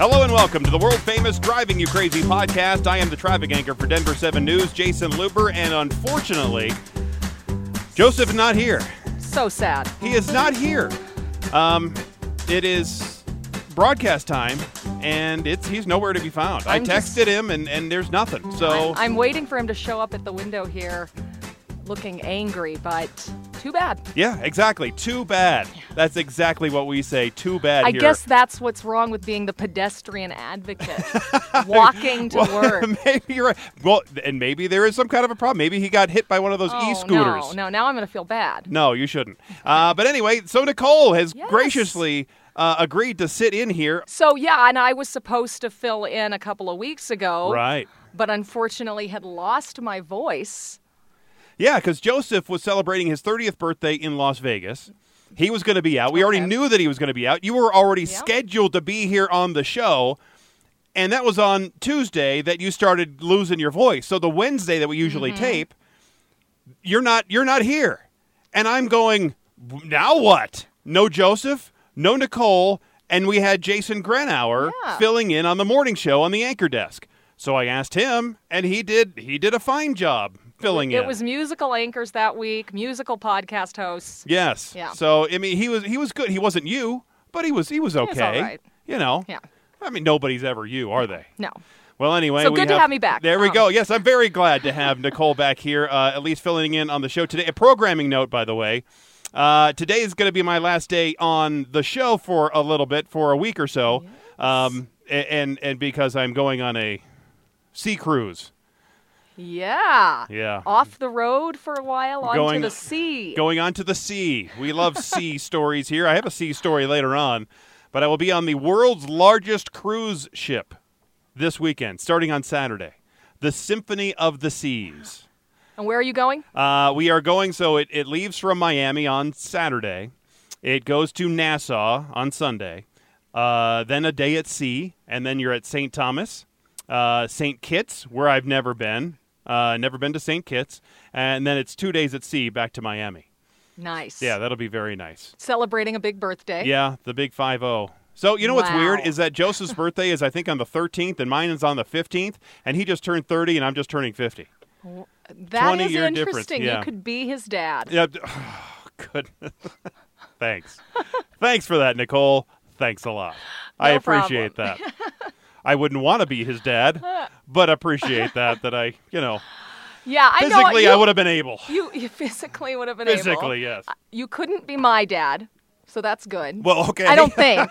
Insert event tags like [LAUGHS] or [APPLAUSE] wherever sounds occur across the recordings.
Hello and welcome to the world famous Driving You Crazy podcast. I am the traffic anchor for Denver 7 News, Jayson Luber, and unfortunately, Joseph is not here. So sad. He is not here. Um, it is broadcast time, and it's he's nowhere to be found. i I'm just- texted him, and, and there's nothing. So I'm, I'm waiting for him to show up at the window here looking angry, but too bad. yeah, exactly. Too bad. That's exactly what we say. Too bad. I here. guess that's what's wrong with being the pedestrian advocate. [LAUGHS] Walking to Well, [LAUGHS] work. maybe you're right. Well, and maybe there is some kind of a problem. Maybe he got hit by one of those Oh, e-scooters. No, no, now I'm going to feel bad. No, you shouldn't. Uh, but anyway, so Nicole has Yes. graciously uh, agreed to sit in here. So, yeah, and I was supposed to fill in a couple of weeks ago, Right. but unfortunately had lost my voice. Yeah, because Joseph was celebrating his 30th birthday in Las Vegas. He was going to be out. We already knew that he was going to be out. You were already Yep. scheduled to be here on the show. And that was on Tuesday that you started losing your voice. So the Wednesday that we usually Mm-hmm. tape, you're not you're not here. And I'm going, now what? No Joseph, no Nicole, and we had Jason Gruenauer Yeah. filling in on the morning show on the anchor desk. So I asked him, and he did he did a fine job filling in. It was musical anchors that week, musical podcast hosts. Yes. Yeah. So I mean, he was he was good. He wasn't you, but he was he was okay. was all right. You know. Yeah. I mean, nobody's ever you, are they? No. Well, anyway, So we good to have me back. There we Um, go. Yes, I'm very glad to have [LAUGHS] Nicole back here, uh, at least filling in on the show today. A programming note, by the way. Uh, today is going to be my last day on the show for a little bit, for a week or so, um, and and because I'm going on a sea cruise. Yeah. Yeah. Off the road for a while, onto Going- the sea. going on to the sea. We love [LAUGHS] sea stories here. I have a sea story later on, but I will be on the world's largest cruise ship this weekend, starting on Saturday. The Symphony of the Seas. and where are you going? Uh, we are going, so it, it leaves from Miami on Saturday. It goes to Nassau on Sunday. Uh, then a day at sea, and then you're at St. Thomas, uh, St. Kitts, where I've never been. Uh, never been to St. Kitts. And then it's two days at sea back to Miami. Nice. Yeah, that'll be very nice. Celebrating a big birthday. Yeah, the big five zero. So you know what's weird is that Joseph's [LAUGHS] birthday is I think on the 13th and mine is on the 15th, and he just turned 30 and I'm just turning 50. That 20 is interesting. yeah. You could be his dad. Yeah, d- [SIGHS] goodness. [LAUGHS] Thanks. Thanks for that, Nicole. Thanks a lot. I No appreciate that. [LAUGHS] I wouldn't want to be his dad, [LAUGHS] but appreciate that that I, you know, [LAUGHS] Yeah, I know. physically you, I would have been able. [LAUGHS] You, you physically would have been able. Physically, yes. You couldn't be my dad, so that's good. Well, okay. I don't think.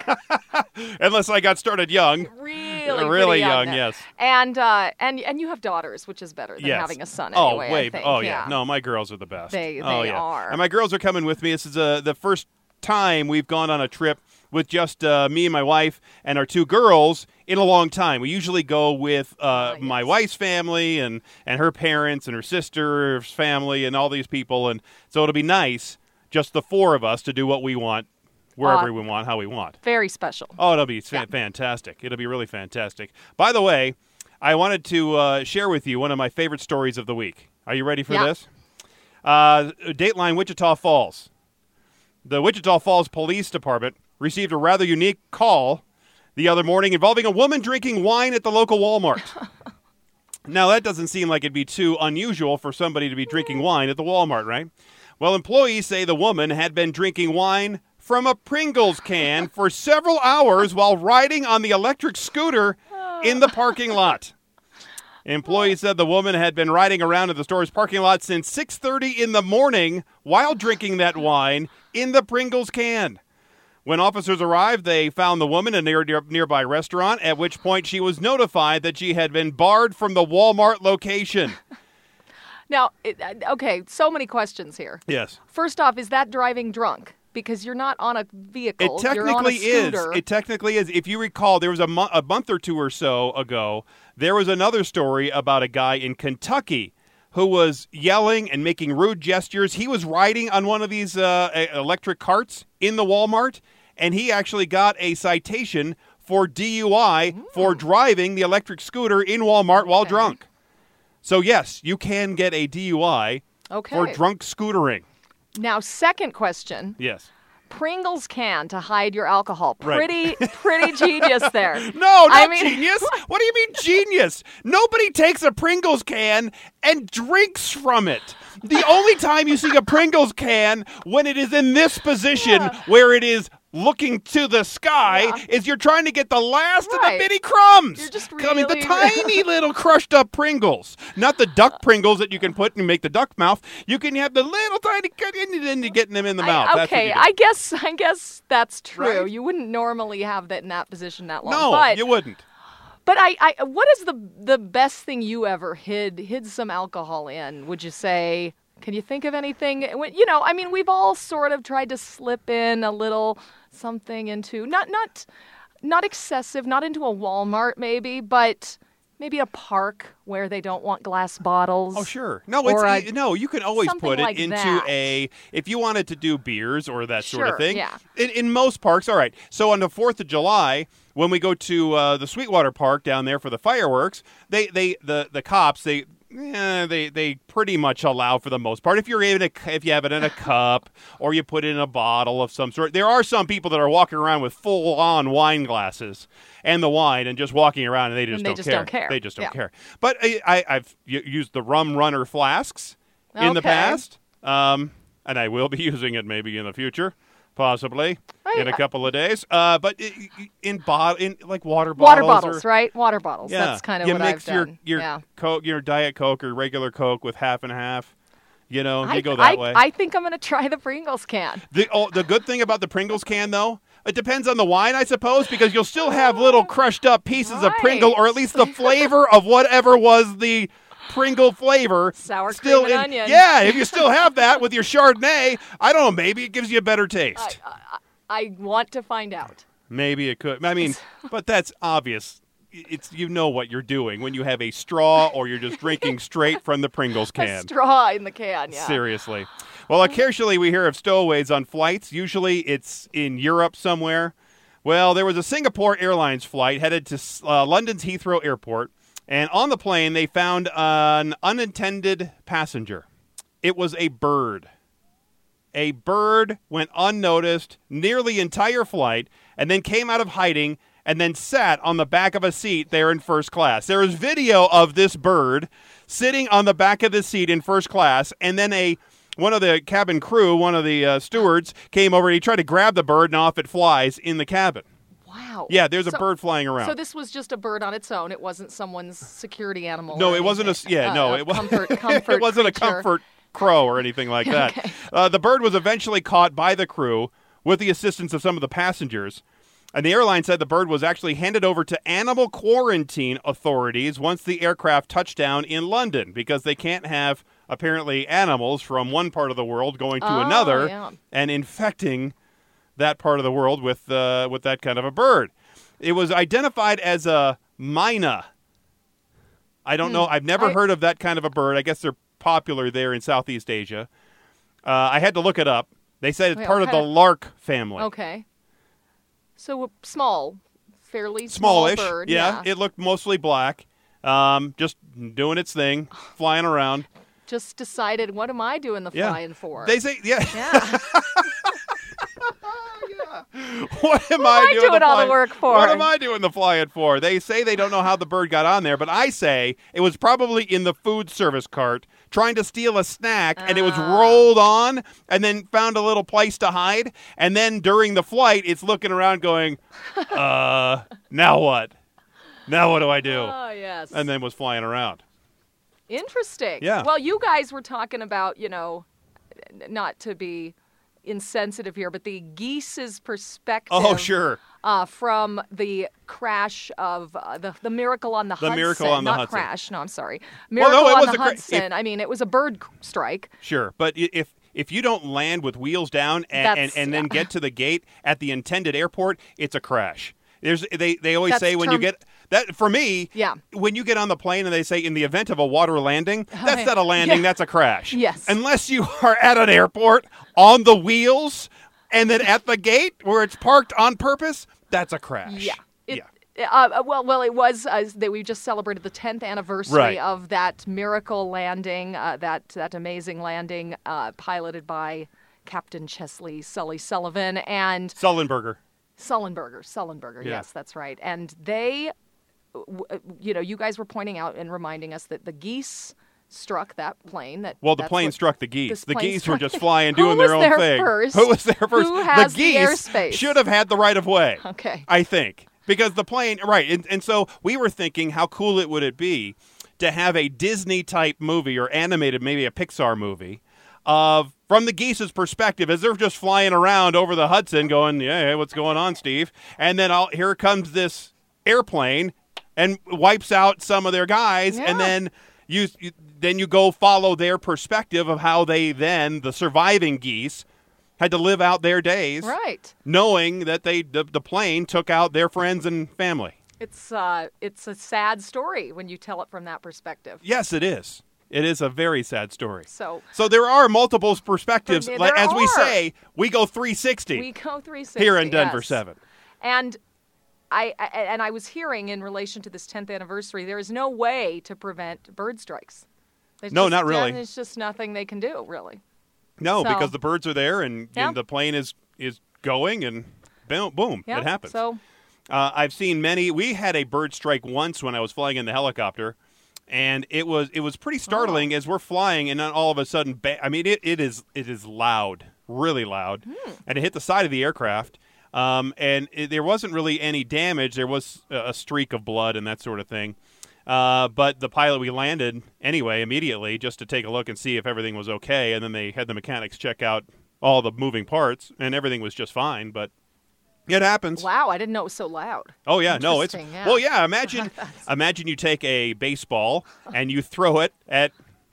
Unless I got started young. really, Really pretty young, yes. And uh, and and you have daughters, which is better than yes. having a son. Oh, Anyway, I wait. think. Oh, yeah. No, my girls are the best. They- oh, they yeah. are. And my girls are coming with me. This is uh, the first time we've gone on a trip with just uh, me and my wife and our two girls in a long time. We usually go with uh, Ah, my wife's family and, and her parents and her sister's family and all these people. And so it'll be nice, just the four of us, to do what we want, wherever Ah. we want, how we want. Very special. Oh, it'll be Yeah. fantastic. It'll be really fantastic. By the way, I wanted to uh, share with you one of my favorite stories of the week. Are you ready for Yeah. this? Uh, Dateline Wichita Falls. The Wichita Falls Police Department received a rather unique call the other morning involving a woman drinking wine at the local Walmart. [LAUGHS] now, that doesn't seem like it'd be too unusual for somebody to be drinking wine at the Walmart, right? Well, employees say the woman had been drinking wine from a Pringles can for several hours while riding on the electric scooter in the parking lot. Employees said the woman had been riding around in the store's parking lot since 6:30 in the morning while drinking that wine in the Pringles can. When officers arrived, they found the woman in a near, near, nearby restaurant, at which point she was notified that she had been barred from the Walmart location. [LAUGHS] Now, it, uh, okay, so many questions here. yes. First off, is that driving drunk? Because you're not on a vehicle. It you're on a technically is. It technically is. If you recall, there was a, mo- a month or two or so ago, there was another story about a guy in Kentucky who was yelling and making rude gestures. He was riding on one of these uh, electric carts in the Walmart, and he actually got a citation for DUI for driving the electric scooter in Walmart while drunk. So, yes, you can get a DUI okay. for drunk scootering. Now, second question. Yes. Pringles can to hide your alcohol. Right. Pretty, [LAUGHS] pretty genius there. [LAUGHS] No, not I mean- genius. [LAUGHS] What do you mean genius? Nobody takes a Pringles can and drinks from it. The only time you see a Pringles can when it is in this position Yeah. where it is looking to the sky Yeah. is you're trying to get the last of the bitty crumbs. You're just I mean, the tiny [LAUGHS] little crushed up Pringles, not the duck Pringles that you can put and make the duck mouth. You can have the little tiny and then you're getting them in the mouth. What okay. I guess I guess that's true. Right? You wouldn't normally have that in that position that long. no, but you wouldn't. but I, I what is the the best thing you ever hid hid some alcohol in? Would you say? Can you think of anything? You know, I mean, we've all sort of tried to slip in a little something into not not not excessive, not into a Walmart maybe, but maybe a park where they don't want glass bottles. Oh sure, no, it's a- no. You can always put it like into that. a if you wanted to do beers or that sort of Sure, thing. yeah. In, in most parks, all right. So on the Fourth of July, when we go to uh, the Sweetwater Park down there for the fireworks, they they the the cops they. Eh, they they pretty much allow for the most part. If you're in a if you have it in a cup or you put it in a bottle of some sort, there are some people that are walking around with full on wine glasses and the wine and just walking around and they just, And they don't, just care. don't care. They just don't Yeah. care. But I, I, I've used the rum runner flasks in the past, um, and I will be [LAUGHS] using it maybe in the future, possibly in a couple of days. Uh, but in bot in like water bottles, Water bottles, or, right? Water bottles. Yeah, That's kind of you what mix I've your done. your yeah. coke, your diet coke or regular coke with half and half. You know, I, you go that I, way. I think I'm going to try the Pringles can. The oh, the good thing about the Pringles can though, it depends on the wine, I suppose, because you'll still have little crushed up pieces of Pringle, or at least the [LAUGHS] flavor of whatever was the Pringle flavor. Sour still cream and in- onion. Yeah, if you still have that with your Chardonnay, I don't know, maybe it gives you a better taste. I want to find out. maybe it could. I mean, [LAUGHS] but that's obvious. It's you know what you're doing when you have a straw or you're just drinking [LAUGHS] straight from the Pringles A can. straw in the can, yeah. Seriously. Well, occasionally we hear of stowaways on flights. Usually it's in Europe somewhere. Well, there was a Singapore Airlines flight headed to uh, London's Heathrow Airport, and on the plane they found an unintended passenger. It was a bird. A bird went unnoticed nearly entire flight and then came out of hiding and then sat on the back of a seat there in first class. There is video of this bird sitting on the back of the seat in first class and then a one of the cabin crew, one of the uh, stewards came over and he tried to grab the bird and off it flies in the cabin. Wow. Yeah, there's a bird flying around. So this was just a bird on its own. It wasn't someone's security animal. No, it wasn't a yeah, Uh, no, it was comfort. [LAUGHS] Comfort. it wasn't a comfort crow or anything like [LAUGHS] that. Okay. Uh, the bird was eventually caught by the crew with the assistance of some of the passengers. And the airline said the bird was actually handed over to animal quarantine authorities once the aircraft touched down in London because they can't have apparently animals from one part of the world going to Oh, another yeah. and infecting that part of the world with uh, with that kind of a bird. It was identified as a myna. I don't know. I've never Hmm. I- heard of that kind of a bird. I guess they're popular there in Southeast Asia. Uh, I had to look it up. They said it's Wait, part of the of- lark family. Okay. So small, fairly small Smallish. bird. yeah, it looked mostly black. Um, just doing its thing, [SIGHS] flying around. Just decided, what am I doing the Yeah. flying for? They say, yeah. yeah. [LAUGHS] [LAUGHS] what am am I I doing, doing all the work for? What am I doing the flying for? They say they don't know how the bird got on there, but I say it was probably in the food service cart trying to steal a snack, and it was Ah. rolled on, and then found a little place to hide, and then during the flight, it's looking around, going, [LAUGHS] "Uh, now what? Now what do I do?" Oh yes. and then was flying around. Interesting. Yeah. Well, you guys were talking about, you know, not to be insensitive here, but the geese's perspective. Oh, sure. Uh, from the crash of uh, the the miracle on the, The Hudson. Miracle on the not Hudson. crash. No, I'm sorry. Well, Miracle no, it on was the a cra- Hudson. if- I mean, it was a bird strike. Sure, but if if you don't land with wheels down and and, and then yeah. get to the gate at the intended airport, it's a crash. There's they they always That's say when you get that for me. Yeah. When you get on the plane and they say in the event of a water landing, [LAUGHS] that's yeah. not a landing, Yeah. that's a crash. Yes. Unless you [LAUGHS] are at an airport on the wheels and then at the gate where it's parked on purpose, that's a crash. Yeah. Yeah. Uh, well, well, it was uh, that we just celebrated the 10th anniversary Right. of that miracle landing, uh, that that amazing landing uh, piloted by Captain Chesley Sully Sullivan and Sullenberger. Sullenberger. Sullenberger, Yeah. yes, that's right. And they, uh, Uh, you know, you guys were pointing out and reminding us that the geese struck that plane. That Well, the plane struck the geese. The geese were just flying, [LAUGHS] doing their own thing. first? Who was there first? Who has the geese airspace? should have had the right of way. Okay. I think because the plane, right? And, and so we were thinking, how cool it would it be to have a Disney type movie or animated, maybe a Pixar movie, of from the geese's perspective as they're just flying around over the Hudson, going, "Yeah, hey, what's going on, Steve?" And then all, here comes this airplane and wipes out some of their guys, Yeah. and then. You, you then you go follow their perspective of how they then the surviving geese had to live out their days Right. knowing that they the, the plane took out their friends and family. It's uh, it's a sad story when you tell it from that perspective. Yes, it is. It is a very sad story. So So there are multiple perspectives. There Like, As we say, we go 360 we go 360 here in Denver yes. 7. And I, I and I was hearing in relation to this 10th anniversary, there is no way to prevent bird strikes. There's No, just- not really. There's just nothing they can do, really. No, So- because the birds are there and, Yeah. and the plane is is going and boom, boom, Yeah. it happens. So Uh, I've seen many. We had a bird strike once when I was flying in the helicopter, and it was it was pretty Oh. startling as we're flying, and then all of a sudden, ba- I mean, it, it is it is loud, really loud, Hmm. and it hit the side of the aircraft. Um, and it, there wasn't really any damage. There was a, streak of blood and that sort of thing. Uh, but the pilot, we landed anyway immediately just to take a look and see if everything was okay. And then they had the mechanics check out all the moving parts, and everything was just fine. But it happens. wow, I didn't know it was so loud. Oh yeah, no, it's yeah. well, yeah. Imagine, [LAUGHS] imagine you take a baseball and you throw it at,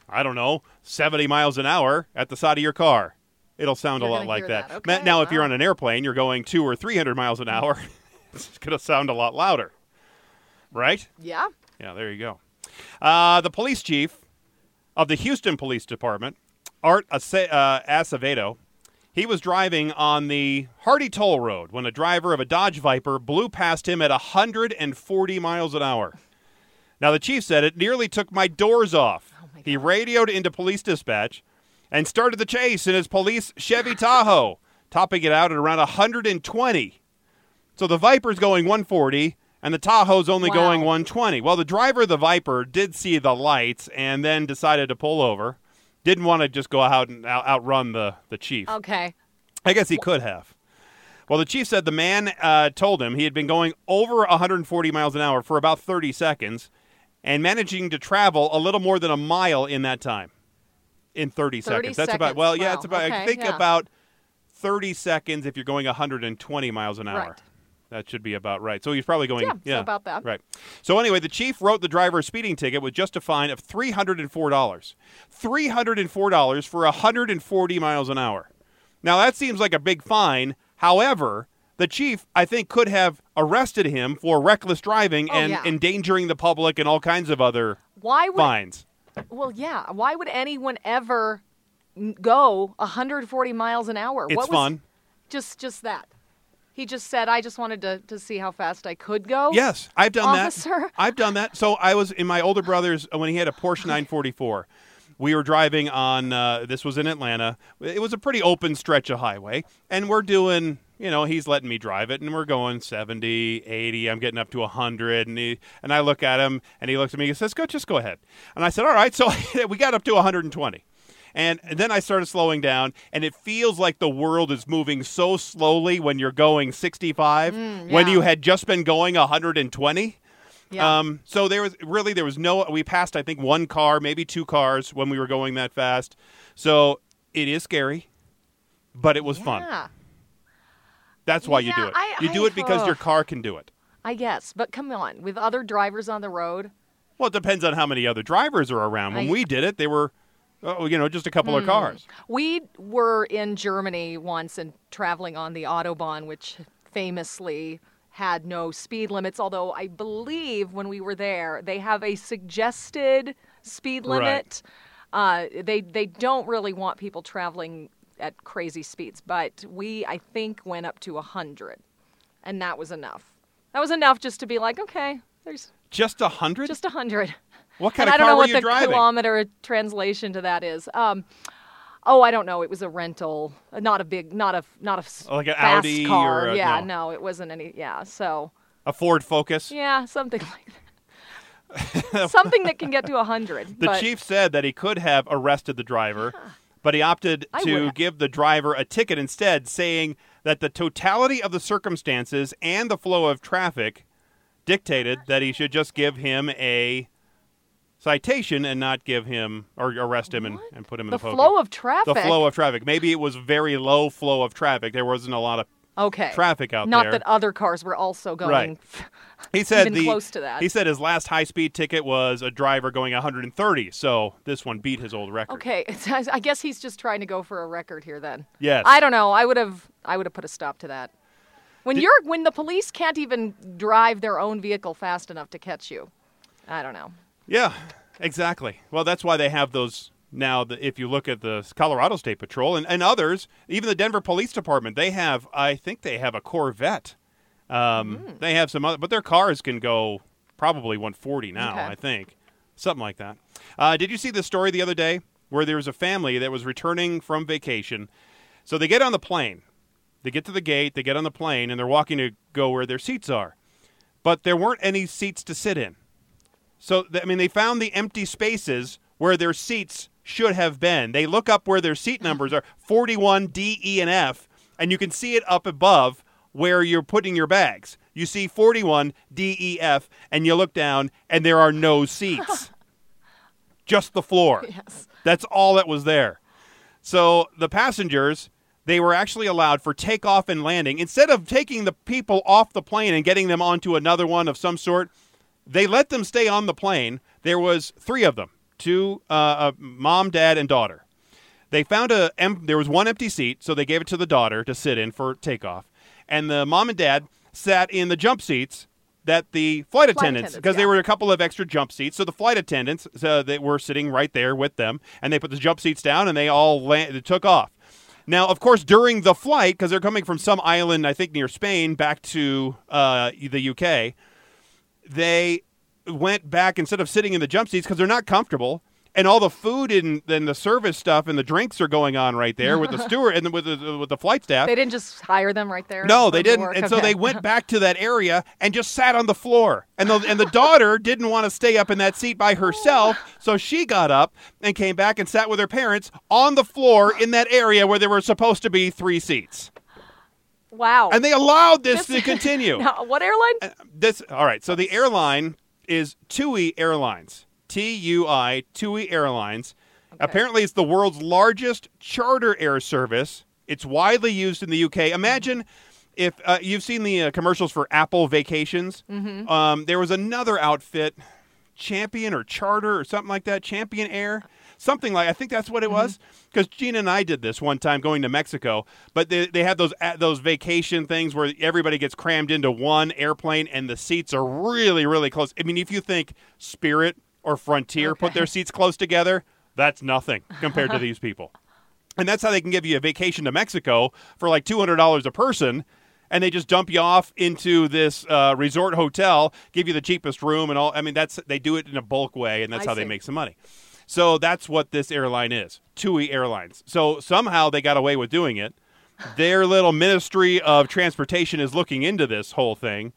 I don't know, seventy miles an hour at the side of your car. It'll sound You're a lot like that. that. Okay, Now, if you're on an airplane, you're going two or three hundred miles an hour. [LAUGHS] it's going to sound a lot louder, right? Yeah. Yeah, there you go. Uh, the police chief of the Houston Police Department, Art Ace- uh, Acevedo, he was driving on the Hardy Toll Road when a driver of a Dodge Viper blew past him at 140 miles an hour. Now, the chief said it nearly took my doors off. Oh my he radioed into police dispatch and started the chase in his police Chevy Tahoe, topping it out at around 120. So the Viper's going 140 and the Tahoe's only Wow. going 120. Well, the driver of the Viper did see the lights and then decided to pull over. Didn't want to just go out and out, outrun the, the chief. Okay. I guess he could have. Well, the chief said the man uh, told him he had been going over 140 miles an hour for about 30 seconds and managing to travel a little more than a mile in that time. In 30, 30 seconds. That's about, well, yeah, it's about, I think yeah. about 30 seconds if you're going 120 miles an hour. Right. That should be about right. So he's probably going, Yeah, so about that. Right. So anyway, the chief wrote the driver a speeding ticket with just a fine of three hundred and four dollars. Three hundred and four dollars for hundred and forty miles an hour. Now that seems like a big fine. However, the chief, I think, could have arrested him for reckless driving Oh, and yeah. endangering the public and all kinds of other Why would fines. Well, yeah. Why would anyone ever go 140 miles an hour? It's what was, fun. Just, just that. He just said, "I just wanted to, to see how fast I could go." Yes, I've done Officer? that. [LAUGHS] I've done that. So I was in my older brother's when he had a Porsche 944. We were driving on. Uh, this was in Atlanta. It was a pretty open stretch of highway, and we're doing. You know, he's letting me drive it, and we're going 70, 80. I'm getting up to 100, and he and I look at him, and he looks at me. He says, "Go, just go ahead." And I said, "All right." [LAUGHS] So [LAUGHS] we got up to 120. And then I started slowing down, and it feels like the world is moving so slowly when you're going 65, when Mm, yeah. you had just been going 120. Yeah. Um, so there was really there was no. We passed I think one car, maybe two cars when we were going that fast. So it is scary, but it was fun. Yeah, That's why you do it. I- you do I- it because your [SIGHS] car can do it. I guess. But come on, with other drivers on the road, Well, it depends on how many other drivers are around. When I- we did it, they were, oh, you know, just a couple of Hmm. cars. we were in Germany once and traveling on the autobahn, which famously had no speed limits. Although I believe when we were there, they have a suggested speed Right. limit. Uh, they they don't really want people traveling at crazy speeds, but we I think went up to hundred, and that was enough. That was enough just to be like, okay, there's Just a hundred? just a hundred. What kind and of I don't know what the driving? kilometer translation to that is. Um, Oh, I don't know. It was a rental, uh, not a big, not a, not a Like an fast Audi or car. a- yeah, no. no. it wasn't any. Yeah, so A Ford Focus. yeah, something [LAUGHS] like that. [LAUGHS] something that can get to a hundred. The but chief said that he could have arrested the driver, but he opted I to give the driver a ticket instead, saying that the totality of the circumstances and the flow of traffic dictated that he should just give him a citation and not give him or arrest him and, and put him in the the, flow of traffic. the flow of traffic. Maybe it was very low flow of traffic. There wasn't a lot of okay. traffic out there. Not there. that other cars were also going. Right. He [LAUGHS] said even the close to that. he said his last high speed ticket was a driver going 130. So this one beat his old record. Okay, [LAUGHS] I guess he's just trying to go for a record here. Then Yes. I don't know. I would have. I would have put a stop to that. When you're when the police can't even drive their own vehicle fast enough to catch you, I don't know. Yeah, exactly. Well, that's why they have those now. The, if you look at the Colorado State Patrol and, and others, even the Denver Police Department, they have. I think they have a Corvette. Um, Hmm. They have some other, but their cars can go probably 140 now. Okay. I think something like that. Uh, did you see the story the other day where there was a family that was returning from vacation? So they get on the plane. They get to the gate. They get on the plane, and they're walking to go where their seats are. But there weren't any seats to sit in. So, I mean, they found the empty spaces where their seats should have been. They look up where their seat numbers are 41, D, E, and F, and you can see it up above where you're putting your bags. You see 41, D, E, F, and you look down, and there are no seats. [LAUGHS] Just the floor. Yes. That's all that was there. So the passengers, they were actually allowed for takeoff and landing. Instead of taking the people off the plane and getting them onto another one of some sort, they let them stay on the plane. There was three of them, two, uh, mom, dad, and daughter. They found a em- there was one empty seat, so they gave it to the daughter to sit in for takeoff, and the mom and dad sat in the jump seats that the flight attendants, attendants, because there yeah. were a couple of extra jump seats, so the flight attendants uh, they were sitting right there with them, and they put the jump seats down, and they all land- they took off. Now, of course, during the flight, because they're coming from some island, I think near Spain, back to uh, the UK, they went back instead of sitting in the jump seats because they're not comfortable. And all the food and then the service stuff and the drinks are going on right there with the [LAUGHS] steward and with the with the flight staff. They didn't just hire them right there. No, they didn't. work? And so they went back to that area and just sat on the floor. And the and the [LAUGHS] daughter didn't want to stay up in that seat by herself, so she got up and came back and sat with her parents on the floor in that area where there were supposed to be three seats. Wow. And they allowed this, This- to continue. [LAUGHS] Now, what airline? Uh, this all right. So the airline is TUI Airlines. T U I TUI Airlines. Apparently, it's the world's largest charter air service. It's widely used in the UK. Imagine if uh, you've seen the uh, commercials for Apple Vacations. Mm-hmm. Um, there was another outfit, Champion or Charter or something like that. Champion Air, something like. I think that's what it Mm-hmm. was. Because Gina and I did this one time going to Mexico. But they they have those those vacation things where everybody gets crammed into one airplane and the seats are really really close. I mean, if you think Spirit or Frontier put their seats close together, that's nothing compared to [LAUGHS] these people. And that's how they can give you a vacation to Mexico for like $200 a person. And they just dump you off into this uh, resort hotel, give you the cheapest room and all. I mean, that's they do it in a bulk way, and that's I how they make some money. So that's what this airline is, TUI Airlines. So somehow they got away with doing it. Their little Ministry of Transportation is looking into this whole thing.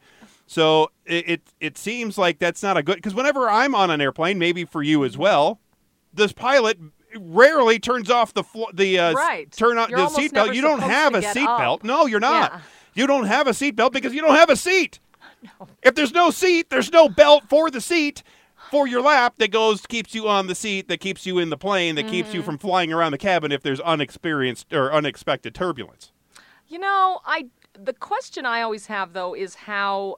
So it it, it seems like that's not a good because whenever I'm on an airplane, maybe for you as well, this pilot rarely turns off the flo- the uh, Right. turn on You're the seatbelt. You don't have a seatbelt. No, you're not. Yeah. You don't have a seatbelt because you don't have a seat. [LAUGHS] If there's no seat, there's no belt for the seat for your lap that goes keeps you on the seat that keeps you in the plane that keeps Mm-hmm. you from flying around the cabin if there's unexperienced or unexpected turbulence. You know, I the question I always have though is how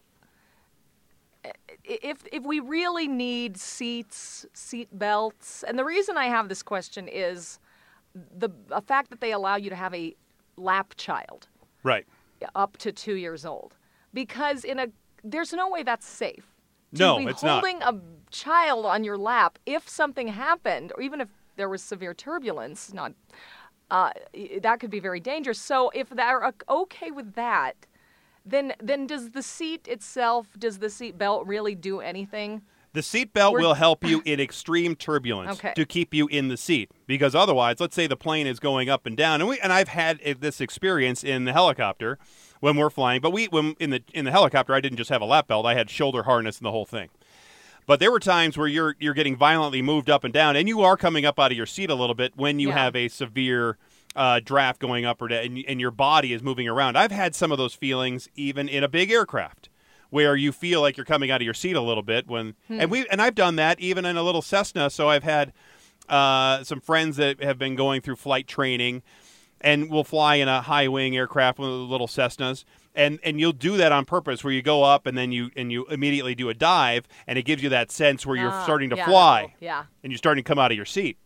if if we really need seats, seat belts, and the reason I have this question is the, fact that they allow you to have a lap child Right. up to two years old, because in a there's no way that's safe. To No, be it's not. holding a child on your lap if something happened, or even if there was severe turbulence, not uh, that could be very dangerous. So if they're okay with that, then then does the seat itself, does the seat belt really do anything? The seatbelt will help you [LAUGHS] in extreme turbulence Okay. to keep you in the seat because otherwise, let's say the plane is going up and down, and we and I've had uh, this experience in the helicopter when we're flying. But we when in the in the helicopter, I didn't just have a lap belt; I had shoulder harness and the whole thing. But there were times where you're you're getting violently moved up and down, and you are coming up out of your seat a little bit when you Yeah. have a severe uh, draft going up or down, and, and your body is moving around. I've had some of those feelings even in a big aircraft, where you feel like you're coming out of your seat a little bit when, and we and I've done that even in a little Cessna. So I've had uh, some friends that have been going through flight training, and will fly in a high wing aircraft, the little Cessnas. And, and you'll do that on purpose, where you go up and then you and you immediately do a dive, and it gives you that sense where you're Ah, starting to yeah, fly Yeah. and you're starting to come out of your seat.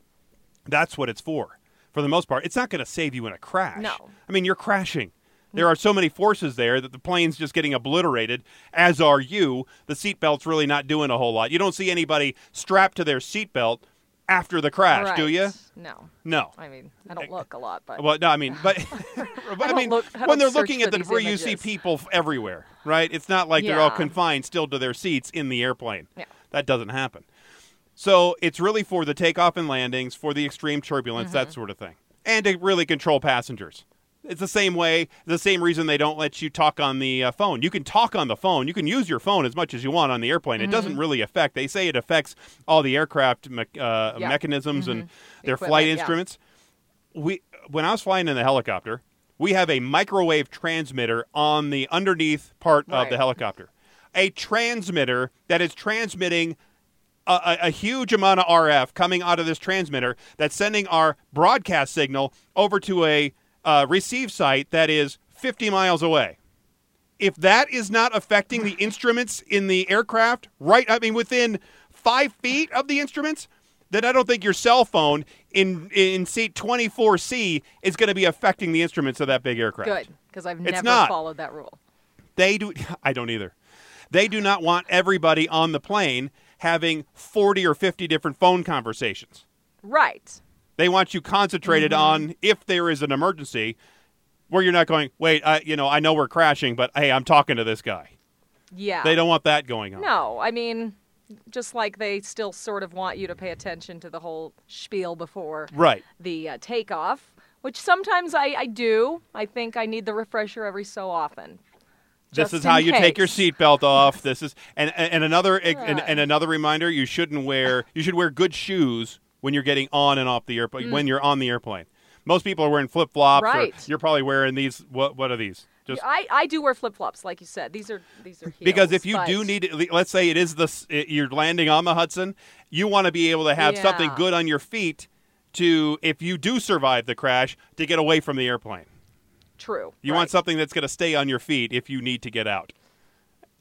That's what it's for. For the most part, it's not going to save you in a crash. No. I mean, you're crashing. There are so many forces there that the plane's just getting obliterated, as are you. The seatbelt's really not doing a whole lot. You don't see anybody strapped to their seatbelt after the crash, do you? No. No. I mean, I don't look a lot, but Well, no, I mean, but, [LAUGHS] [LAUGHS] but I, don't mean, look- I when they're looking at the debris, you see people everywhere, right? It's not like they're all confined still to their seats in the airplane. Yeah. That doesn't happen. So it's really for the takeoff and landings, for the extreme turbulence, Mm-hmm. that sort of thing, and to really control passengers. It's the same way, the same reason they don't let you talk on the uh, phone. You can talk on the phone. You can use your phone as much as you want on the airplane. It Mm-hmm. doesn't really affect. They say it affects all the aircraft me- uh, Yeah. mechanisms and their Equipment, flight yeah. instruments we when I was flying in the helicopter, we have a microwave transmitter on the underneath part of the helicopter. A transmitter that is transmitting a, a huge amount of RF coming out of this transmitter that's sending our broadcast signal over to a uh, receive site that is 50 miles away. If that is not affecting the instruments in the aircraft, right? I mean, within five feet of the instruments, then I don't think your cell phone in in seat 24C is going to be affecting the instruments of that big aircraft. good because I've never followed that rule. They do. [LAUGHS] I don't either. They do not want everybody on the plane having 40 or 50 different phone conversations. Right. They want you concentrated Mm-hmm. on if there is an emergency, where you're not going. Wait, I, you know, I know we're crashing, but hey, I'm talking to this guy. Yeah. They don't want that going on. No, I mean, just like they still sort of want you to pay attention to the whole spiel before Right. the uh, takeoff, which sometimes I, I do. I think I need the refresher every so often. This is how you take your seatbelt off. This is and and and another and, and another reminder: you shouldn't wear you should wear good shoes when you're getting on and off the airplane. When you're on the airplane, most people are wearing flip flops. Mm. Right. You're probably wearing these. What what are these? Just I, I do wear flip flops, like you said. These are these are heels, because if you do need to, let's say it is the you're landing on the Hudson, you want to be able to have something good on your feet to if you do survive the crash to get away from the airplane. true, You right. want something that's going to stay on your feet if you need to get out.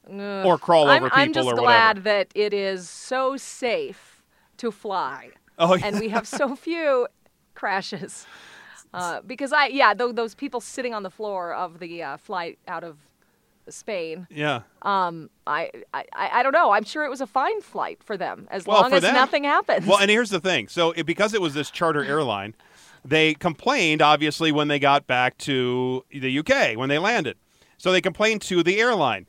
Ugh. or crawl I'm, over I'm just glad whatever. that it is so safe to fly, Oh, yeah. and we have so [LAUGHS] few crashes. Uh, because I, yeah, tho- those people sitting on the floor of the uh, flight out of Spain, yeah. um, I, I, I I don't know. I'm sure it was a fine flight for them as Well, long as them- nothing happens. Well, and here's the thing. So it, because it was this charter [LAUGHS] airline, they complained obviously when they got back to the UK when they landed. So they complained to the airline,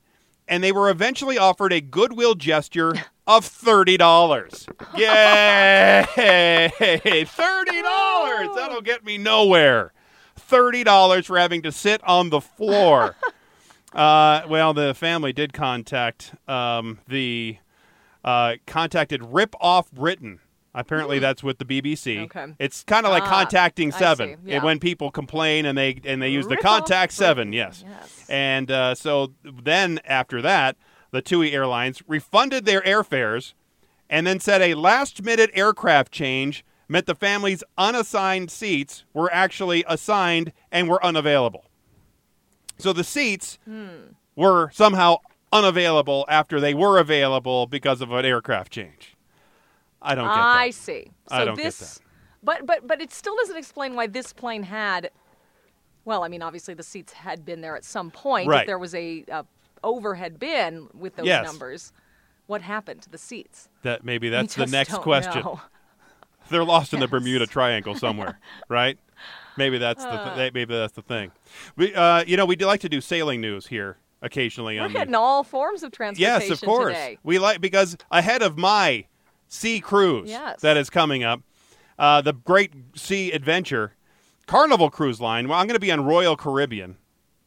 and they were eventually offered a goodwill gesture of thirty dollars. [LAUGHS] Yay! Thirty dollars. That'll get me nowhere. Thirty dollars for having to sit on the floor. [LAUGHS] Uh, well, the family did contact um, the uh, contacted Rip Off Britain. Apparently, that's with the BBC. Okay. It's kind of like Ah, contacting Seven yeah. when people complain and they and they use the Off contact Seven. Yes. yes. And uh, so then after that, the TUI Airlines refunded their airfares, and then said a last-minute aircraft change meant the family's unassigned seats were actually assigned and were unavailable. So the seats Hmm. were somehow unavailable after they were available because of an aircraft change. I don't get I see. So I don't get this, that. But but but it still doesn't explain why this plane had. Well, I mean, obviously the seats had been there at some point. Right. If there was a, a overhead bin with those Yes. numbers, what happened to the seats? That maybe that's the just next don't question. know. [LAUGHS] They're lost in the Bermuda Triangle somewhere, [LAUGHS] right? Maybe that's the Uh. th- maybe that's the thing. We, uh, you know, we do like to do sailing news here occasionally We're on the hitting all forms of transportation Yes, of course. today. We like because ahead of my sea cruise Yes. that is coming up, uh, the Great Sea Adventure, Carnival Cruise Line. Well, I'm going to be on Royal Caribbean.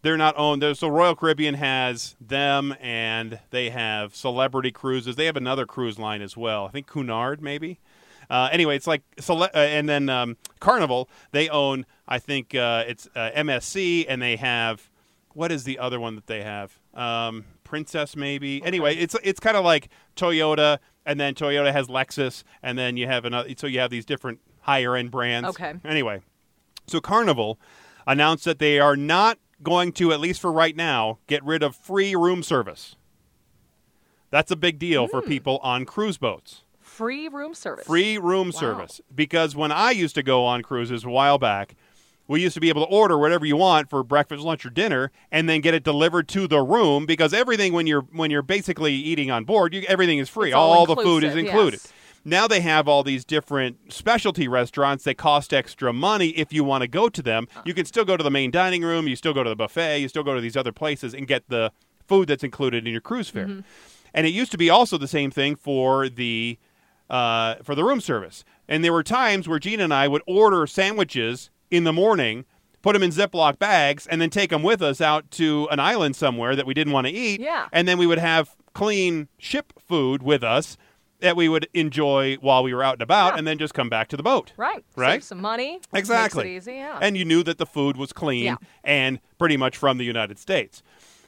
They're not owned. they're- So Royal Caribbean has them, and they have Celebrity Cruises. They have another cruise line as well. I think Cunard, maybe. Uh, anyway, it's like cele- uh, and then um, Carnival. They own. I think uh, it's uh, MSC, and they have what is the other one that they have? Um, Princess, maybe. Anyway, it's it's kind of like Toyota, and then Toyota has Lexus, and then you have another. So you have these different higher end brands. Okay. Anyway, so Carnival announced that they are not going to, at least for right now, get rid of free room service. That's a big deal for hmm. people on cruise boats. Free room service. Free room Wow. service. Because when I used to go on cruises a while back, we used to be able to order whatever you want for breakfast, lunch, or dinner, and then get it delivered to the room. Because everything when you're when you're basically eating on board, you, everything is free. It's all the food is included. yes. Now they have all these different specialty restaurants that cost extra money if you want to go to them. You can still go to the main dining room, you still go to the buffet, you still go to these other places and get the food that's included in your cruise fare. Mm-hmm. And it used to be also the same thing for the uh, for the room service. And there were times where Gina and I would order sandwiches in the morning, put them in Ziploc bags, and then take them with us out to an island somewhere that we didn't want to eat. Yeah. And then we would have clean ship food with us that we would enjoy while we were out and about, Yeah. and then just come back to the boat. Right. Right? Save some money. Exactly. Easy. Yeah. And you knew that the food was clean Yeah. and pretty much from the United States.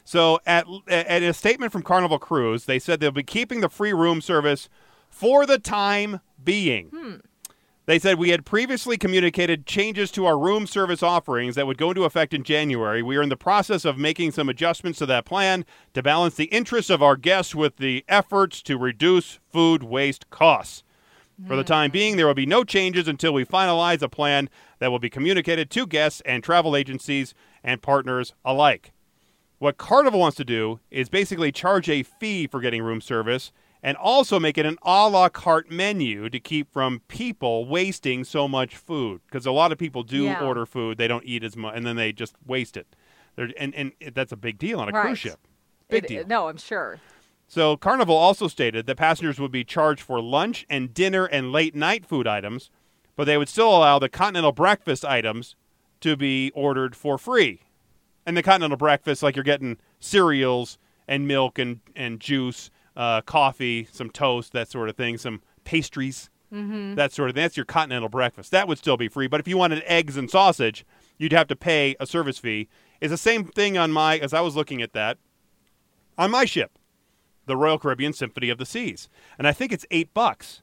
So, at, at a statement from Carnival Cruise, they said they'll be keeping the free room service for the time being. Hmm. They said we had previously communicated changes to our room service offerings that would go into effect in January. We are in the process of making some adjustments to that plan to balance the interests of our guests with the efforts to reduce food waste costs. For the time being, there will be no changes until we finalize a plan that will be communicated to guests and travel agencies and partners alike. What Carnival wants to do is basically charge a fee for getting room service and also make it an a la carte menu to keep from people wasting so much food. Because a lot of people do Yeah. order food, they don't eat as much, and then they just waste it. They're, and, and that's a big deal on a Right. cruise ship. Big It- deal. No, I'm sure. So Carnival also stated that passengers would be charged for lunch and dinner and late night food items, but they would still allow the continental breakfast items to be ordered for free. And the continental breakfast, like you're getting cereals and milk and, and juice, uh, coffee, some toast, that sort of thing, some pastries, that sort of thing. That's your continental breakfast. That would still be free. But if you wanted eggs and sausage, you'd have to pay a service fee. It's the same thing on my, as I was looking at that, on my ship the Royal Caribbean Symphony of the Seas. And I think it's eight bucks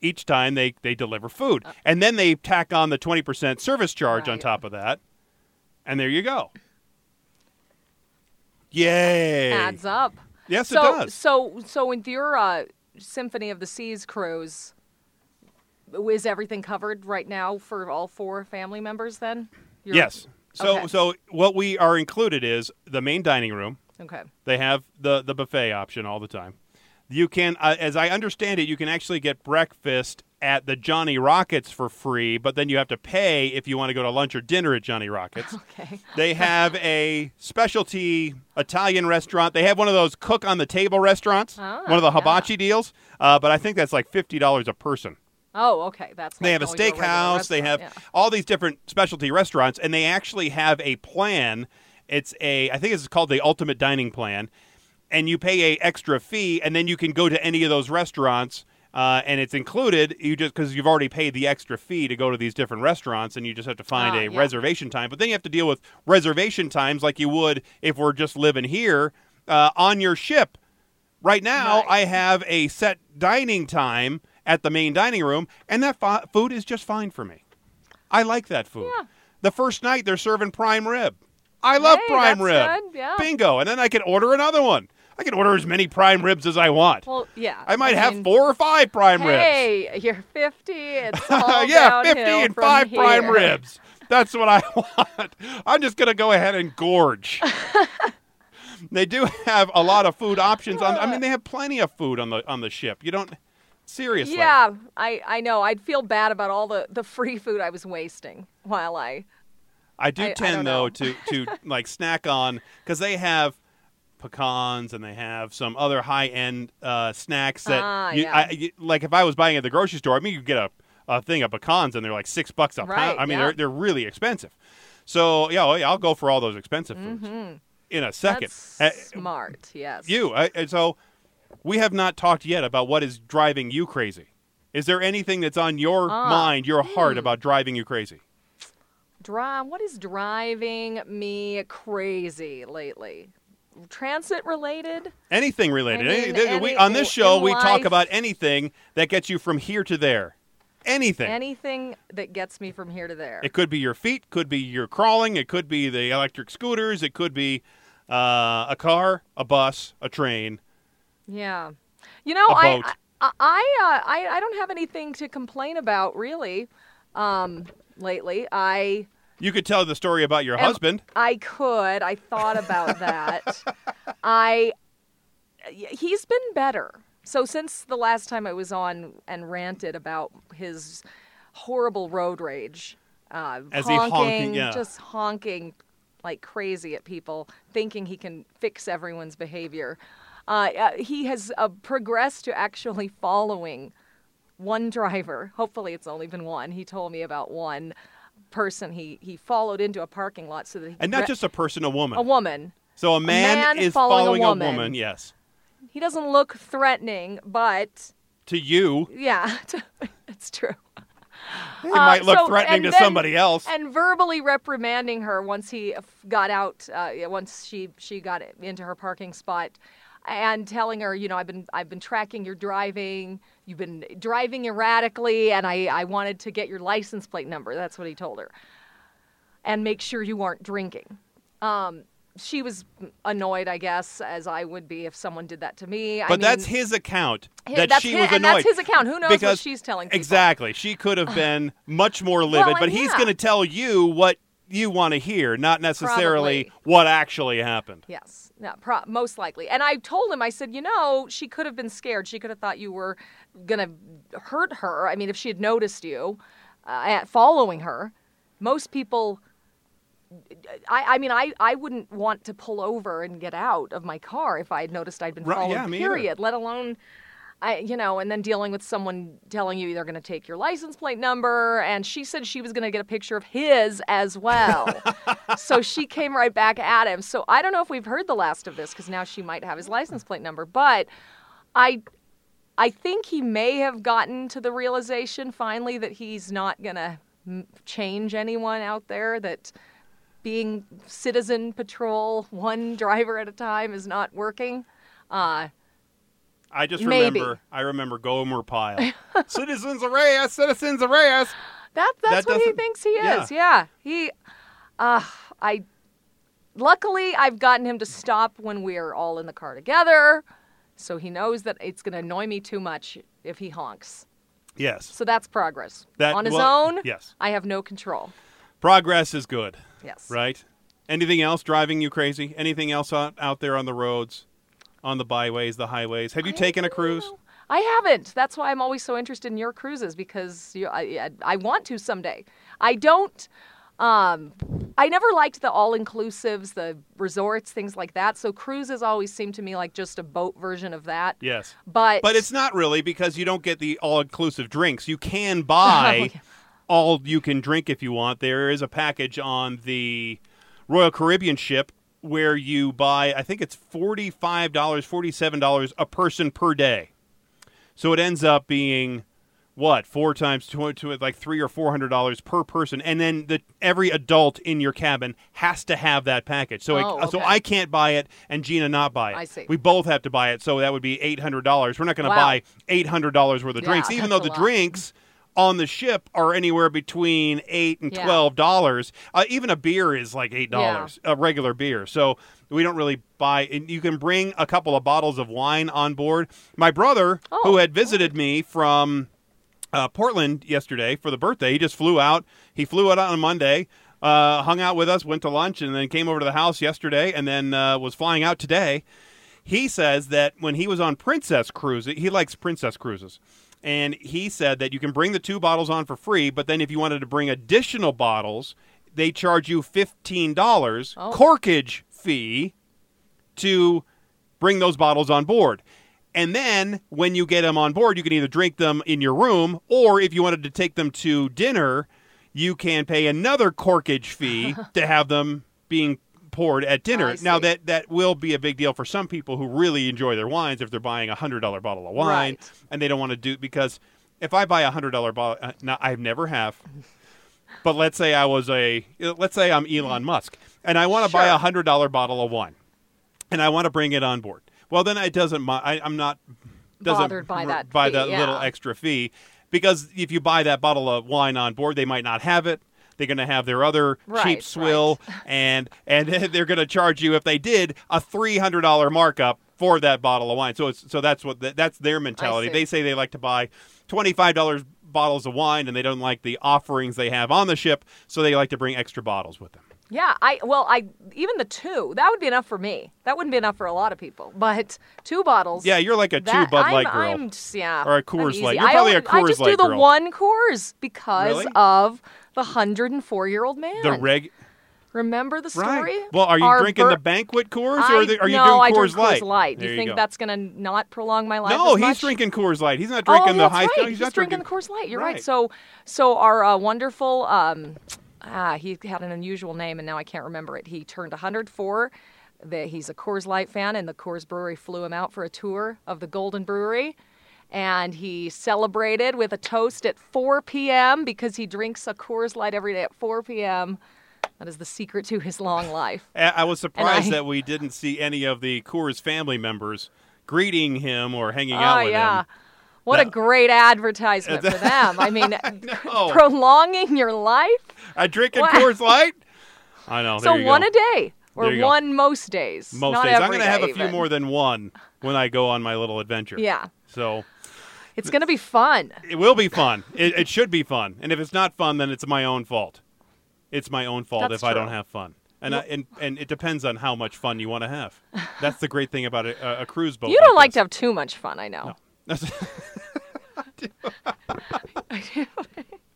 each time they, they deliver food. And then they tack on the 20% service charge on top of that. And there you go. Yay. Adds up. Yes, so, it does. So, so with your uh, Symphony of the Seas cruise, is everything covered right now for all four family members? Then. You're- yes. So, Okay. so what we are included is the main dining room. Okay. They have the, the buffet option all the time. You can, uh, as I understand it, you can actually get breakfast at the Johnny Rockets for free, but then you have to pay if you want to go to lunch or dinner at Johnny Rockets. [LAUGHS] Okay. They have a specialty Italian restaurant. They have one of those cook on the table restaurants, Ah, one of the yeah. hibachi deals, uh, but I think that's like $50 a person. Oh, okay. That's. They like have a going to regular steakhouse. They have restaurant, all these different specialty restaurants, and they actually have a plan. It's a, I think it's called the Ultimate Dining Plan, and you pay a extra fee, and then you can go to any of those restaurants, uh, and it's included. You just because you've already paid the extra fee to go to these different restaurants, and you just have to find Ah, a yeah. reservation time. But then you have to deal with reservation times like you would if we're just living here uh, on your ship. Right now, Right. I have a set dining time at the main dining room, and that food is just fine for me. I like that food. Yeah. The first night they're serving prime rib. I love Hey, prime rib. yeah. Bingo. And then I can order another one. I can order as many prime ribs as I want. Well, yeah. I might have mean, four or five prime ribs. Hey, you're 50. It's [LAUGHS] all yeah, 50 and five prime ribs. That's what I [LAUGHS] want. I'm just going to go ahead and gorge. [LAUGHS] they do have a lot of food options on I mean they have plenty of food on the on the ship. You don't seriously. Yeah, I, I know. I'd feel bad about all the, the free food I was wasting while I. I do I- I tend don't though to to like snack on cuz they have pecans and they have some other high end uh, snacks that Ah, you, yeah. I, you- like if I was buying at the grocery store, I mean you could get a, a thing of pecans and they're like six bucks a Right, pound. I mean yeah. they're they're really expensive. So yeah, I'll go for all those expensive foods in a second. Mm-hmm. That's Uh, smart. Yes. you I, and so we have not talked yet about what is driving you crazy. Is there anything that's on your Ah, mind, your heart hmm. about driving you crazy? Drive. What is driving me crazy lately? Transit related? Anything related. I Any- mean, we, on this show, we talk about anything that gets you from here to there. Anything. Anything that gets me from here to there. it could be your feet, could be your crawling, it could be the electric scooters, it could be uh, a car, a bus, a train. Yeah. You know, I. I I, uh, I I don't have anything to complain about really. Um, lately, I You could tell the story about your Am- husband. I could. I thought about that. [LAUGHS] I he's been better. So since the last time I was on and ranted about his horrible road rage, uh, As he honking, honking, yeah. just honking like crazy at people, thinking he can fix everyone's behavior. Uh, uh, he has uh, progressed to actually following one driver. Hopefully, it's only been one. He told me about one person he he followed into a parking lot so that he And not re- just a person, a woman. a woman. so a man, a man is following a a woman. woman, yes. He doesn't look threatening, but To you, yeah, [LAUGHS] it's true. he might look Uh, so- threatening to then- somebody else. And verbally reprimanding her once he got out, uh, once she she got into her parking spot, and telling her, you know, I've been I've been tracking your driving. You've been driving erratically, and I I wanted to get your license plate number. That's what he told her, and make sure you aren't drinking. Um, she was annoyed, I guess, as I would be if someone did that to me. I But that's his account. that that's she hi- was and annoyed. that's his account. Who knows what because she's telling people? Exactly. She could have been [SIGHS] much more livid, but and he's going to tell you what you want to hear, not necessarily Probably. what actually happened. Yes, yeah, pro- most likely. And I told him, I said, you know, she could have been scared. She could have thought you were gonna hurt her. I mean, if she had noticed you uh, at following her, most people. I, I mean, I, I wouldn't want to pull over and get out of my car if I had noticed I'd been Right, followed. yeah, me either. period. Let alone, I you know, and then dealing with someone telling you they're going to take your license plate number, and she said she was going to get a picture of his as well. [LAUGHS] so she came right back at him. So I don't know if we've heard the last of this because now she might have his license plate number. But I, I think he may have gotten to the realization finally that he's not gonna change anyone out there. That being citizen patrol, one [LAUGHS] driver at a time, is not working. Uh, I just Maybe. remember. I remember Gomer Pyle. [LAUGHS] citizens of arrest! Citizens arrest! That that's That what he thinks he yeah. is. Yeah. He uh I luckily I've gotten him to stop when we're all in the car together. So he knows that it's going to annoy me too much if he honks. Yes. So that's progress. That- On his well, own, yes. I have no control. Progress is good, Yes. right? Anything else driving you crazy? Anything else out, out there on the roads, on the byways, the highways? Have you I taken a cruise? know. I haven't. That's why I'm always so interested in your cruises because you, I, I, want to someday. I don't. Um, I never liked the all-inclusives, the resorts, things like that. So cruises always seem to me like just a boat version of that. Yes. But But it's not really because you don't get the all inclusive drinks. You can buy [LAUGHS] Oh, all you can drink if you want. There is a package on the Royal Caribbean ship where you buy, I think it's $45, $47 a person per day. So it ends up being what four times two, two like three or four hundred dollars per person, and then the every adult in your cabin has to have that package. So Oh, it, so. I can't buy it, and Gina not buy it. I see. We both have to buy it, so that would be eight hundred dollars. We're not going to Wow. buy eight hundred dollars worth of Yeah, drinks, even though the lot. drinks on the ship are anywhere between eight and twelve dollars. Uh, even a beer is like eight dollars, a regular beer. So we don't really buy. And you can bring a couple of bottles of wine on board. My brother, Oh. who had visited me from uh, Portland yesterday for the birthday. He just flew out. He flew out on Monday, uh, hung out with us, went to lunch, and then came over to the house yesterday, and then uh, was flying out today. He says that when he was on Princess Cruise, he likes Princess Cruises. And he said that you can bring the two bottles on for free, but then if you wanted to bring additional bottles, they charge you $15 Oh. corkage fee to bring those bottles on board. And then when you get them on board, you can either drink them in your room, or if you wanted to take them to dinner, you can pay another corkage fee [LAUGHS] to have them being poured at dinner. Now that that will be a big deal for some people who really enjoy their wines if they're buying a hundred dollar bottle of wine Right. and they don't want to do because if I buy a hundred dollar bottle, uh, now I've never have, but let's say I was a let's say I'm Elon Musk and I want to buy a hundred dollar bottle of wine and I want to bring it on board. Well, then it doesn't. I, I'm not doesn't Bothered by that by fee, that little extra fee because if you buy that bottle of wine on board, they might not have it. They're going to have their other Right, cheap swill, [LAUGHS] and and [LAUGHS] they're going to charge you if they did a three hundred dollar markup for that bottle of wine. So it's so that's what that's their mentality. They say they like to buy twenty five dollars bottles of wine, and they don't like the offerings they have on the ship, so they like to bring extra bottles with them. Yeah, I well, I even the two that would be enough for me. That wouldn't be enough for a lot of people, [LAUGHS] but two bottles. Yeah, you're like a two Bud I'm, Light girl. I'm yeah, Or a Coors. Light. You're I probably a only- I Coors just Light do the girl. one Coors because Really? of the hundred and four year old man. the reg. Remember the story? Right. Well, are you Our drinking bir- the banquet Coors, or I, are, they, are you no, doing I Coors drink Light? Coors Light. Do There you think go. that's going to not prolong my life? No, he's drinking Coors Light. He's not Oh, drinking the high. right. no, he's, he's not drinking, drinking the Coors Light. You're right. Right. So, so our uh, wonderful, um, ah, he had an unusual name, and now I can't remember it. He turned 104. That he's a Coors Light fan, and the Coors Brewery flew him out for a tour of the Golden Brewery. And he celebrated with a toast at 4 p.m. because he drinks a Coors Light every day at 4 p.m. That is the secret to his long life. [LAUGHS] I I was surprised I- that we didn't see any of the Coors family members greeting him or hanging Oh out with yeah. him. What a great advertisement for [LAUGHS] them. I mean, [LAUGHS] know. prolonging your life. I drink a Coors Light. I know. So one go. a day, or you go. one most days. Most not days. I'm going to have a few even. more than one when I go on my little adventure. Yeah, So it's gonna be fun. it will be fun. It, it should be fun. And if it's not fun, then it's my own fault. It's my own fault That's if I don't have fun. And, I, and and it depends on how much fun you want to have. That's the great thing about a, a cruise boat. You don't like this. to have too much fun, I know. [LAUGHS]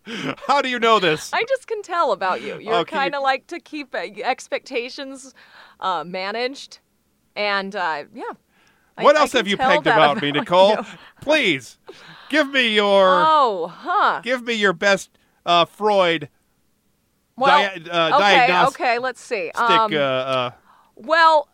[LAUGHS] How do you know this? I just can tell about you. You're kind of like to keep uh, expectations uh, managed, and uh, yeah. I- what I else can have you pegged about me, [LAUGHS] Nicole? you. Please give me your Oh, huh. give me your best uh, Freud Well, dia- uh, okay, diagnostic okay. Let's see. uh, Um, uh, Well,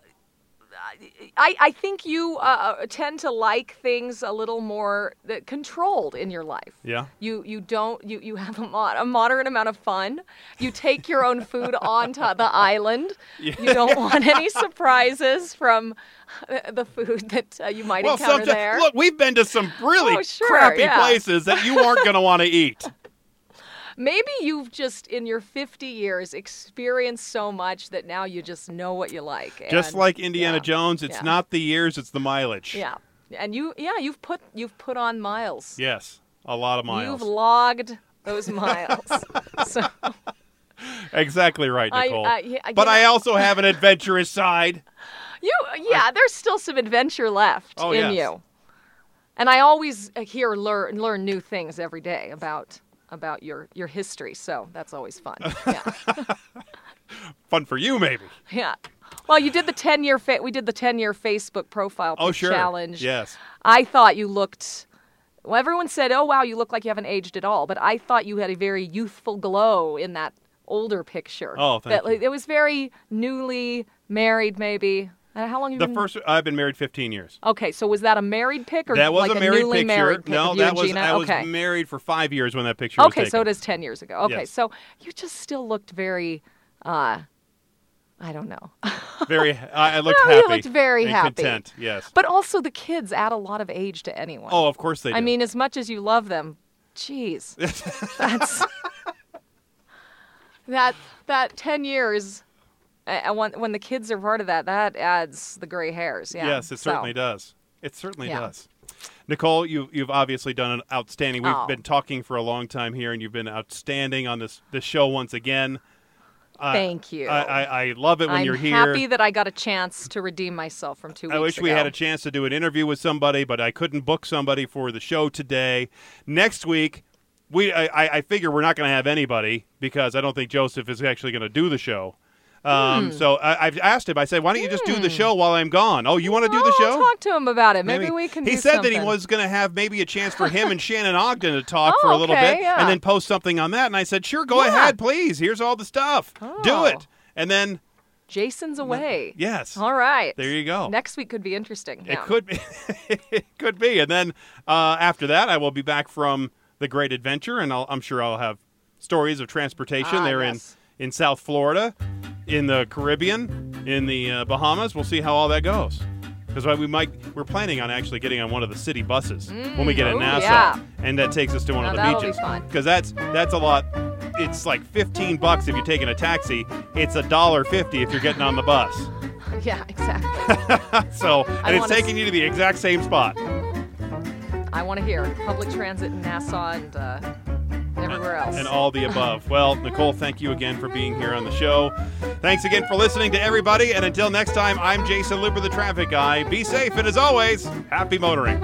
I, I think you uh, tend to like things a little more uh, controlled in your life. yeah. You you don't you you have a, mod- a moderate amount of fun. You take your own food onto the [LAUGHS] island. You don't want any surprises from uh, the food that uh, you might Well, encounter there. look, we've been to some really Oh, sure, crappy yeah. places that you aren't going to want to eat. [LAUGHS] Maybe you've just in your 50 years experienced so much that now you just know what you like. Just like Indiana yeah, Jones, it's yeah. not the years, it's the mileage. Yeah. And you yeah, you've put you've put on miles. Yes, a lot of miles. You've logged those miles. [LAUGHS] so exactly right, Nicole. I- yeah, but you I also have an adventurous side. you yeah, there's still some adventure left Oh, in yes. you. And I always uh, hear learn learn new things every day about about your your history. So that's always fun. [LAUGHS] Yeah. [LAUGHS] Fun for you, maybe. yeah. Well, you did the 10 year fa- we did the 10 year Facebook profile Oh, sure. challenge. Yes. I thought you looked. Well, everyone said, "Oh wow, you look like you haven't aged at all." But I thought you had a very youthful glow in that older picture. Oh, thank that, you. like, It was very newly married, maybe. And how long have you The been? first, I've been married 15 years. Okay, so was that a married pic or That was like a married picture. married pic no, that was Gina? I was married for five years when that picture was Okay, so it is ten years ago. Okay, Yes. so you just still looked very. uh I don't know. [LAUGHS] Very, I, looked No, you looked very and happy. Content. Yes. But also, the kids add a lot of age to anyone. Oh, of course they do. I mean, as much as you love them, jeez, [LAUGHS] that's [LAUGHS] that that ten years. Uh, when when the kids are part of that, that adds the gray hairs. Yeah. yes, it so- certainly does. It certainly Yeah. does. Nicole, you, you've obviously done an outstanding. We've Oh. been talking for a long time here, and you've been outstanding on this this show once again. I- Thank you. I, I, I love it when I'm you're here. happy that I got a chance to redeem myself from two weeks I wish we had a chance to do an interview with somebody, but I couldn't book somebody for the show today. Next week, we I, I- I figure we're not going to have anybody because I don't think Joseph is actually going to do the show. Um, So I, I've asked him. I said, "Why don't you just do the show while I'm gone?" Oh, you want to do the Oh, show? I'll talk to him about it. Maybe, we can. He do said that he was going to have maybe a chance for him and [LAUGHS] Shannon Ogden to talk Oh, for a little okay, bit, yeah. and then post something on that. And I said, "Sure, go Yeah. ahead, please. Here's all the stuff. Do Oh. it." And then, Jason's away. yes, All right. there you go. Next week could be interesting. It Yeah. could be. [LAUGHS] it could be. And then uh, after that, I will be back from the Great Adventure, and I'll, I'm sure I'll have stories of transportation Ah, there yes. in in South Florida, in the Caribbean, in the uh, Bahamas. We'll see how all that goes. Because we might, we're planning on actually getting on one of the city buses when we get in oh, Nassau, yeah. and that takes us to one Now of the be beaches. Because that's that's a lot. It's like 15 bucks if you're taking a taxi. It's a dollar fifty if you're getting on the bus. [LAUGHS] Yeah, exactly. [LAUGHS] So, and it's taking you to the exact same spot. I want to hear public transit in Nassau and uh, everywhere else. and all the above. Well, Nicole, thank you again for being here on the show. Thanks again for listening to everybody. And until next time, I'm Jayson Luber, the traffic guy. Be safe, and as always, happy motoring.